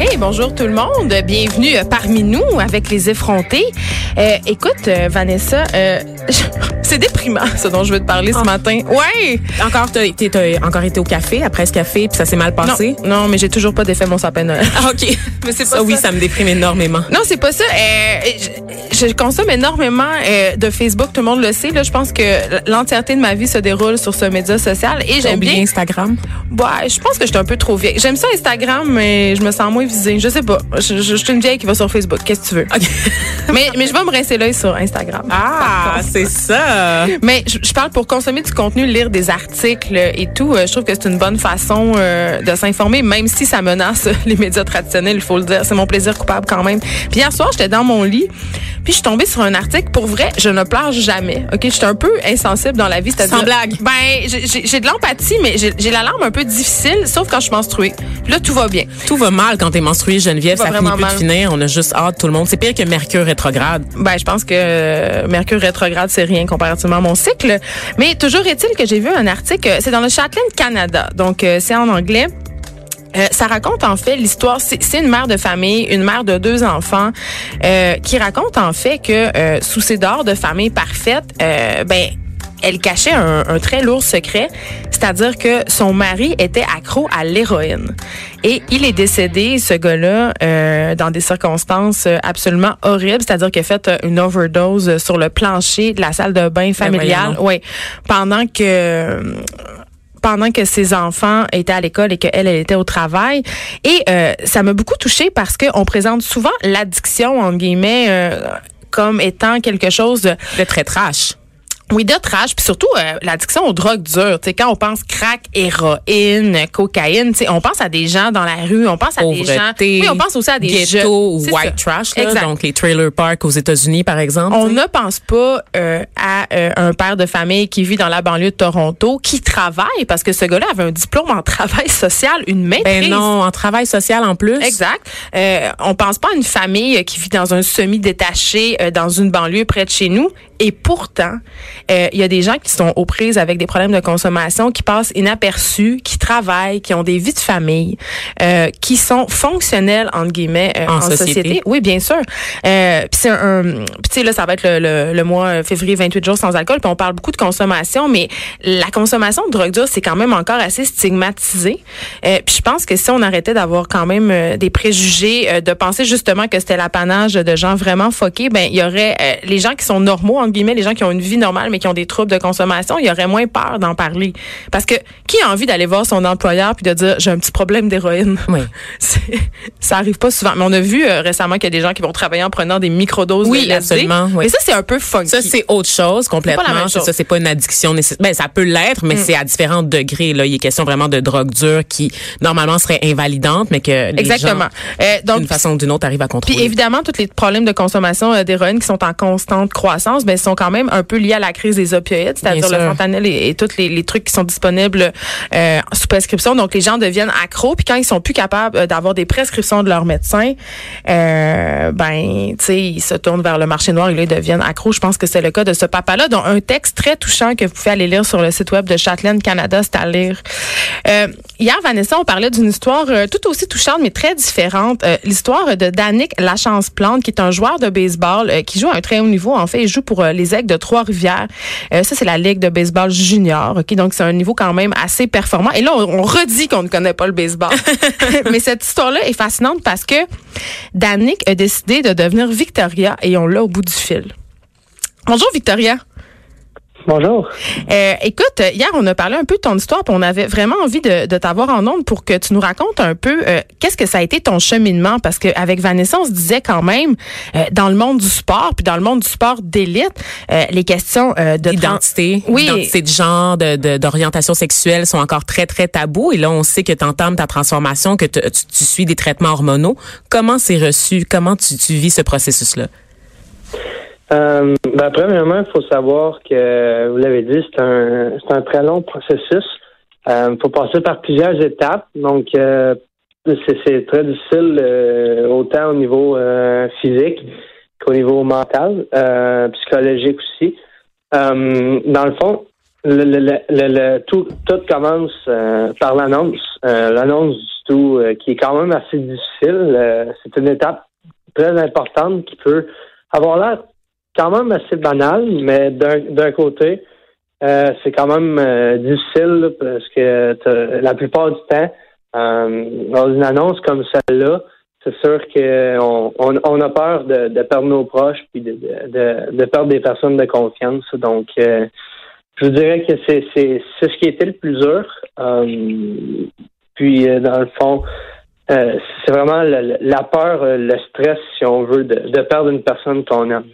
Hey, bonjour tout le monde. Bienvenue euh, parmi nous avec les effrontés. Euh, écoute, euh, Vanessa, euh, c'est déprimant ce dont je veux te parler ce Ah. matin. Ouais. Encore, t'as, encore été au café après ce café, puis ça s'est mal passé? Non, non, mais j'ai toujours pas défait mon sapin Noël. Ah, ok. Mais c'est pas ça, oui, ça. ça me déprime énormément. Non, c'est pas ça. Euh, je, je consomme énormément de Facebook, tout le monde le sait. Là, je pense que l'entièreté de ma vie se déroule sur ce média social et J'ai j'aime bien. Instagram? Ouais, je pense que je suis un peu trop vieille. J'aime ça Instagram, mais je me sens moins visée. Je sais pas. Je, je- je suis une vieille qui va sur Facebook. Qu'est-ce que tu veux? Mais, mais je vais me rincer l'œil sur Instagram. Ah, c'est ça. Mais je, je parle pour consommer du contenu, lire des articles et tout. euh, je trouve que c'est une bonne façon euh, de s'informer, même si ça menace les médias traditionnels, il faut le dire. C'est mon plaisir coupable quand même. Puis hier soir, j'étais dans mon lit, puis je suis tombée sur un article. Pour vrai, je ne pleure jamais. Ok, je suis un peu insensible dans la vie. c'est-à-dire- Sans blague. Ben, j'ai- de l'empathie, mais j'ai j'ai la larme un peu difficile, sauf quand je suis menstruée. Puis là, tout va bien. Tout va mal quand t'es menstruée, Geneviève. Ça finit plus mal. de finir. On a juste hâte, tout le monde. C'est pire que Mercure rétrograde. Ben, je pense que euh, Mercure rétrograde, c'est rien comparativement à mon cycle. Mais toujours est-il que j'ai vu un article, euh, c'est dans le Chatelaine Canada, donc euh, c'est en anglais. Euh, ça raconte en fait l'histoire. C'est une mère de famille, une mère de deux enfants, euh, qui raconte en fait que euh, sous ses dehors de famille parfaite, euh, ben elle cachait un, un très lourd secret, c'est-à-dire que son mari était accro à l'héroïne. Et il est décédé, ce gars-là, euh, dans des circonstances euh, absolument horribles, c'est-à-dire qu'il a fait euh, une overdose sur le plancher de la salle de bain familiale, voyons. ouais, pendant que pendant que ses enfants étaient à l'école et qu'elle, elle était au travail. Et euh, ça m'a beaucoup touchée parce qu'on présente souvent l'addiction, entre guillemets, euh, comme étant quelque chose de C'est très trash. Oui, de trash, puis surtout euh, l'addiction aux drogues dures. Tu sais, quand on pense crack, héroïne, cocaïne, on pense à des gens dans la rue, on pense à des gens. Oui, on pense aussi à des ghetto C'est white ça. trash, là, donc les trailer parks aux États-Unis, par exemple. On ne pense pas euh, à euh, un père de famille qui vit dans la banlieue de Toronto, qui travaille, parce que ce gars-là avait un diplôme en travail social, une maîtrise. Ben non, en travail social en plus. Exact. Euh, on pense pas à une famille qui vit dans un semi-détaché euh, dans une banlieue près de chez nous. Et pourtant, euh, il y a des gens qui sont aux prises avec des problèmes de consommation, qui passent inaperçus, qui travaillent, qui ont des vies de famille, euh, qui sont fonctionnels entre guillemets euh, En en, société. société. Oui, bien sûr. Euh, puis c'est un, puis tu sais là, ça va être le, le, le mois euh, février 28 jours sans alcool. Puis on parle beaucoup de consommation, mais la consommation de drogue dure, c'est quand même encore assez stigmatisé. Euh, puis je pense que si on arrêtait d'avoir quand même euh, des préjugés, euh, de penser justement que c'était l'apanage de gens vraiment foqués, ben il y aurait euh, les gens qui sont normaux entre guillemets, les gens qui ont une vie normale mais qui ont des troubles de consommation, il y aurait moins peur d'en parler. Parce que qui a envie d'aller voir son employeur puis de dire j'ai un petit problème d'héroïne? Oui. Ça arrive pas souvent. Mais on a vu euh, récemment qu'il y a des gens qui vont travailler en prenant des microdoses Oui, de LSD. absolument, oui. Mais ça, c'est un peu funky. Ça, c'est autre chose complètement. Pas la même C'est chose. Mm. ça, c'est pas une addiction nécessaire. Ben, ça peut l'être, mais c'est à différents degrés. Là, il est question vraiment de drogue dure qui normalement serait invalidante, mais que les Exactement. gens, Euh, d'une façon ou d'une autre, arrivent à Puis contrôler. évidemment, tous les problèmes de consommation euh, d'héroïne qui sont en constante croissance, ben, sont quand même un peu liés à la crise des opioïdes, c'est-à-dire le fentanyl et, et tous les, les trucs qui sont disponibles euh, sous prescription. Donc, les gens deviennent accros. Puis quand ils sont plus capables euh, d'avoir des prescriptions de leur médecin, euh, ben, tu sais, ils se tournent vers le marché noir et là, ils deviennent accros. Je pense que c'est le cas de ce papa-là, dont un texte très touchant que vous pouvez aller lire sur le site web de Châtelaine Canada, c'est à lire. Euh, hier, Vanessa, on parlait d'une histoire tout aussi touchante, mais très différente. L'histoire de Danick Lachance Plante, qui est un joueur de baseball qui joue à un très haut niveau. En fait, il joue pour les Aigles de Trois-Rivières. Euh, ça, c'est la Ligue de baseball junior. Ok, Donc, c'est un niveau quand même assez performant. Et là, on, on redit qu'on ne connaît pas le baseball. mais cette histoire-là est fascinante parce que Danick a décidé de devenir Victoria et on l'a au bout du fil. Bonjour, Victoria. Bonjour. Euh, écoute, hier, on a parlé un peu de ton histoire, puis on avait vraiment envie de, de t'avoir en ondes pour que tu nous racontes un peu euh, qu'est-ce que ça a été ton cheminement, parce qu'avec Vanessa, on se disait quand même, euh, dans le monde du sport, puis dans le monde du sport d'élite, euh, les questions euh, de... D'identité, Oui. d'identité de genre, de- de- d'orientation sexuelle sont encore très, très tabous. Et là, on sait que tu entames ta transformation, que tu, tu suis des traitements hormonaux. Comment c'est reçu? Comment tu, tu vis ce processus-là? Euh, ben, premièrement, il faut savoir que, vous l'avez dit, c'est un, c'est un très long processus. Il faut passer par plusieurs étapes. Donc, c'est très difficile autant au niveau physique qu'au niveau mental, psychologique aussi. dans le fond, le, le, le, tout, tout commence par l'annonce. l'annonce du tout, qui est quand même assez difficile. c'est une étape très importante qui peut avoir l'air quand même assez banal, mais d'un côté, euh, c'est quand même euh, difficile parce que la plupart du temps, euh, dans une annonce comme celle-là, c'est sûr qu'on on, a peur de, perdre nos proches puis de, de, perdre des personnes de confiance. Donc, je vous dirais que c'est ce qui était le plus dur. puis, dans le fond, c'est vraiment la, peur, le stress, si on veut, de, perdre une personne qu'on aime.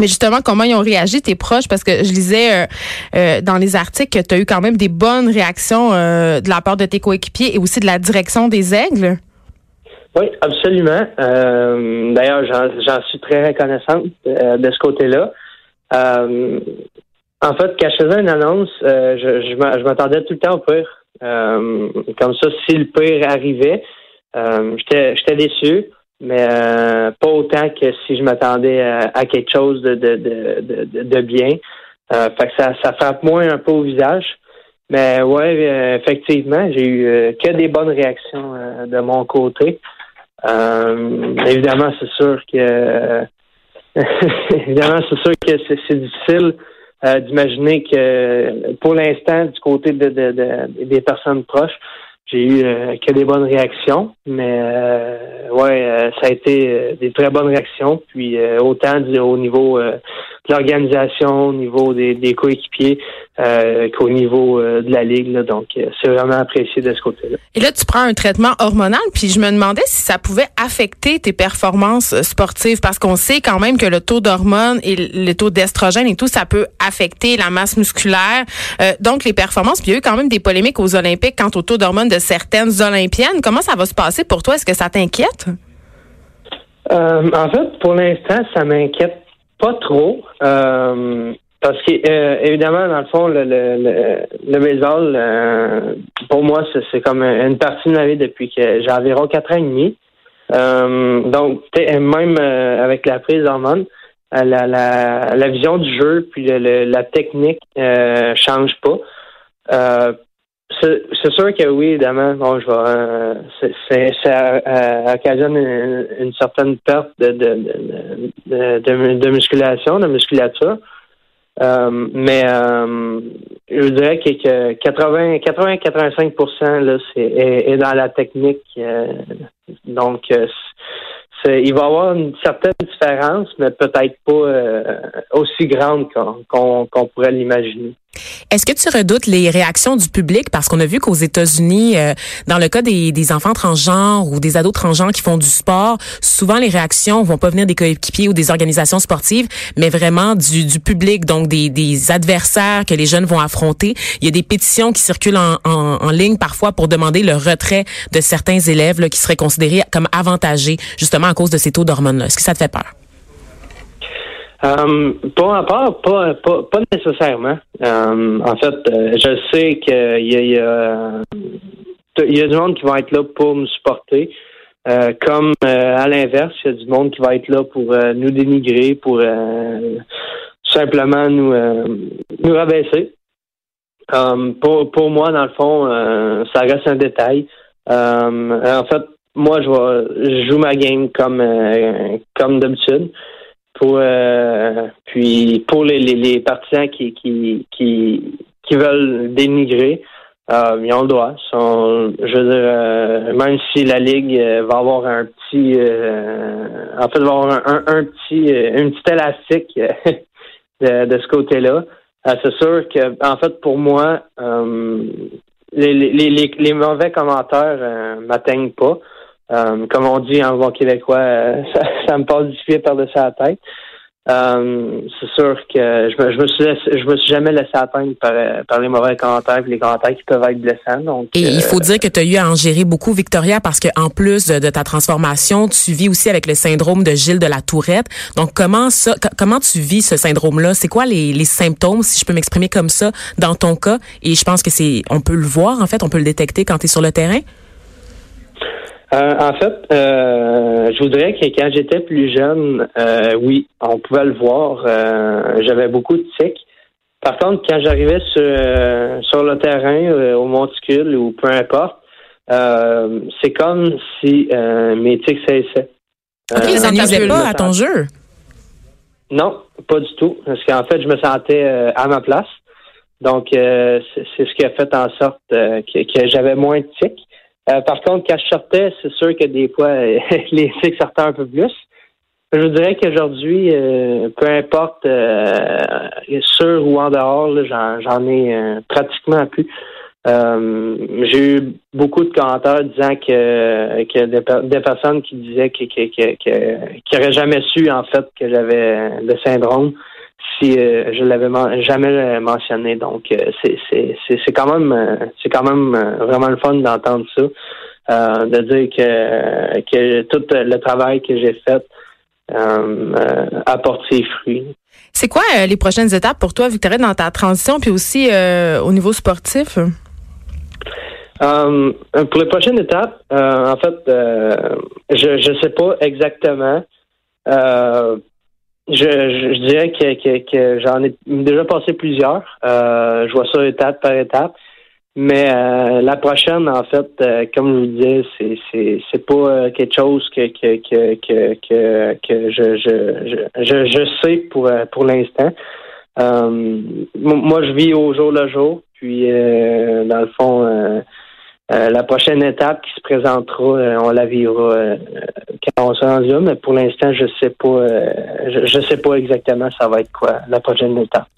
Mais justement, comment ils ont réagi tes proches? Parce que je lisais euh, euh, dans les articles que tu as eu quand même des bonnes réactions euh, de la part de tes coéquipiers et aussi de la direction des Aigles. Oui, absolument. D'ailleurs, j'en suis très reconnaissante de ce côté-là. en fait, quand je faisais une annonce, je, je m'attendais tout le temps au pire. comme ça, si le pire arrivait, j'étais déçu mais euh, pas autant que si je m'attendais à, quelque chose de, de, de, de, bien. Euh, fait que ça, ça frappe moins un peu au visage. Mais ouais, euh, effectivement, j'ai eu que des bonnes réactions de mon côté. évidemment, c'est sûr que évidemment, c'est sûr que c'est difficile d'imaginer que pour l'instant, du côté de, des personnes proches, j'ai eu euh, que des bonnes réactions, mais euh, ouais, euh, ça a été des très bonnes réactions. Puis autant au niveau de l'organisation, au niveau des, des coéquipiers qu'au niveau de la ligue. donc c'est vraiment apprécié de ce côté-là. Et là, tu prends un traitement hormonal, puis je me demandais si ça pouvait affecter tes performances sportives, parce qu'on sait quand même que le taux d'hormones et le taux d'estrogène et tout, ça peut affecter la masse musculaire, donc les performances. Puis il y a eu quand même des polémiques aux Olympiques quant au taux d'hormones de certaines Olympiennes. Comment ça va se passer pour toi? Est-ce que ça t'inquiète? Euh, en fait, pour l'instant, ça m'inquiète pas trop. Euh, parce que euh, évidemment, dans le fond, le, le, le, baseball, pour moi, c'est comme une partie de ma vie depuis que j'ai environ quatre ans et demi. donc, même avec la prise d'hormones, la, la, la, vision du jeu puis la technique euh, change pas. C'est sûr que oui, évidemment. Bon, je. Euh, ça occasionne une, certaine perte de, de, de, musculation, de musculature. Euh, mais euh, je dirais que, 80, 80 85 là, c'est est, dans la technique. donc, il va y avoir une certaine différence, mais peut-être pas aussi grande qu'on pourrait l'imaginer. Est-ce que tu redoutes les réactions du public? Parce qu'on a vu qu'aux États-Unis, euh, dans le cas des, des, enfants transgenres ou des ados transgenres qui font du sport, souvent les réactions vont pas venir des coéquipiers ou des organisations sportives, mais vraiment du, du public, donc des, des, adversaires que les jeunes vont affronter. Il y a des pétitions qui circulent en, en, en ligne parfois pour demander le retrait de certains élèves là, qui seraient considérés comme avantagés justement à cause de ces taux d'hormones-là. Est-ce que ça te fait peur? Euh, pour ma part, pas, pas, pas nécessairement. Euh, en fait, euh, je sais qu'il y a, il y a du monde qui va être là pour nous supporter. Comme à l'inverse, il y a du monde qui va être là pour nous dénigrer, pour simplement nous, nous rabaisser. pour, pour moi, dans le fond, ça reste un détail. en fait, moi, je, je joue ma game comme, comme d'habitude. Euh, puis pour les, partisans qui, qui, qui, qui veulent dénigrer, euh, ils ont le droit. je veux dire, euh, même si la Ligue va avoir un petit en fait va avoir un, un, petit élastique de, ce côté-là. c'est sûr que en fait pour moi les, les mauvais commentaires m'atteignent pas. Euh, comme on dit en bon québécois, euh, ça, me passe du pied par-dessus la tête. Euh, c'est sûr que je me, je me suis laissé- je me suis jamais laissé atteindre par, par les mauvais commentaires et les commentaires qui peuvent être blessants. Donc, Et il faut dire que tu as eu à en gérer beaucoup, Victoria, parce que en plus de, de ta transformation, tu vis aussi avec le syndrome de Gilles de la Tourette. Donc, comment ça, co- comment tu vis ce syndrome-là? C'est quoi les, les symptômes, si je peux m'exprimer comme ça, dans ton cas? Et je pense que c'est, on peut le voir, en fait, on peut le détecter quand tu es sur le terrain? Euh, en fait, euh, je voudrais que quand j'étais plus jeune, euh, oui, on pouvait le voir. euh, J'avais beaucoup de tics. Par contre, quand j'arrivais sur, euh, sur le terrain, euh, au monticule ou peu importe, euh, c'est comme si euh, mes tics cessaient. OK, ça bulle, pas à ton jeu? Non, pas du tout. Parce qu'en fait, je me sentais à ma place. Donc, euh, c'est ce qui a fait en sorte que, que j'avais moins de tics. Euh, par contre, quand je sortais, c'est sûr que des fois, les tics sortaient un peu plus. Je dirais qu'aujourd'hui, euh, peu importe euh, sur ou en dehors, j'en, ai euh, pratiquement plus. Euh, j'ai eu beaucoup de commentaires disant que, que des, per- des personnes qui disaient que, que, que, que- n'auraient jamais su en fait que j'avais le syndrome si euh, je l'avais jamais mentionné. Donc euh, c'est, c'est, quand même euh, c'est quand même euh, vraiment le fun d'entendre ça, de dire que que tout le travail que j'ai fait apporte ses fruits. C'est quoi les prochaines étapes pour toi, Victoria, dans ta transition, puis aussi au niveau sportif? Pour les prochaines étapes, euh, en fait, euh, je je sais pas exactement. Euh, je, je, je dirais que, que, que j'en ai déjà passé plusieurs. Euh, je vois ça étape par étape. Mais euh, la prochaine, en fait, euh, comme je vous disais, c'est c'est c'est pas euh, quelque chose que que que que que, je, je je je je sais pour euh, pour l'instant. Euh, moi, je vis au jour le jour. Puis, dans le fond, euh, la prochaine étape qui se présentera, euh, on la vivra euh, quand on sera là, mais pour l'instant, je sais pas je, je sais pas exactement ça va être quoi la prochaine étape.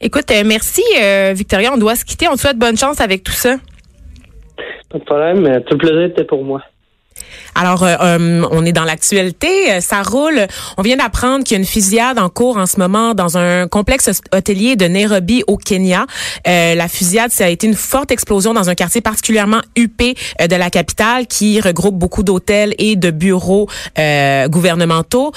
Écoute, merci, euh, Victoria. On doit se quitter. On te souhaite bonne chance avec tout ça. Pas de problème, tout le plaisir était pour moi. Alors, euh, euh, on est dans l'actualité, euh, ça roule. On vient d'apprendre qu'il y a une fusillade en cours en ce moment dans un complexe hôtelier de Nairobi au Kenya. Euh, la fusillade, ça a été une forte explosion dans un quartier particulièrement huppé euh, de la capitale qui regroupe beaucoup d'hôtels et de bureaux euh, gouvernementaux.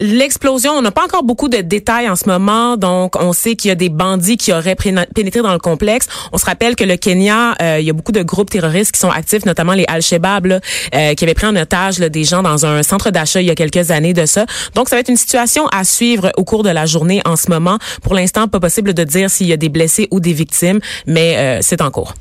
L'explosion, on n'a pas encore beaucoup de détails en ce moment, donc on sait qu'il y a des bandits qui auraient pénétré dans le complexe. On se rappelle que le Kenya, il y a beaucoup de groupes terroristes qui sont actifs, notamment les Al-Shabaab, qui avaient pris en des gens dans un centre d'achat il y a quelques années de ça. Donc, ça va être une situation à suivre au cours de la journée en ce moment. Pour l'instant, pas possible de dire s'il y a des blessés ou des victimes, mais euh, c'est en cours.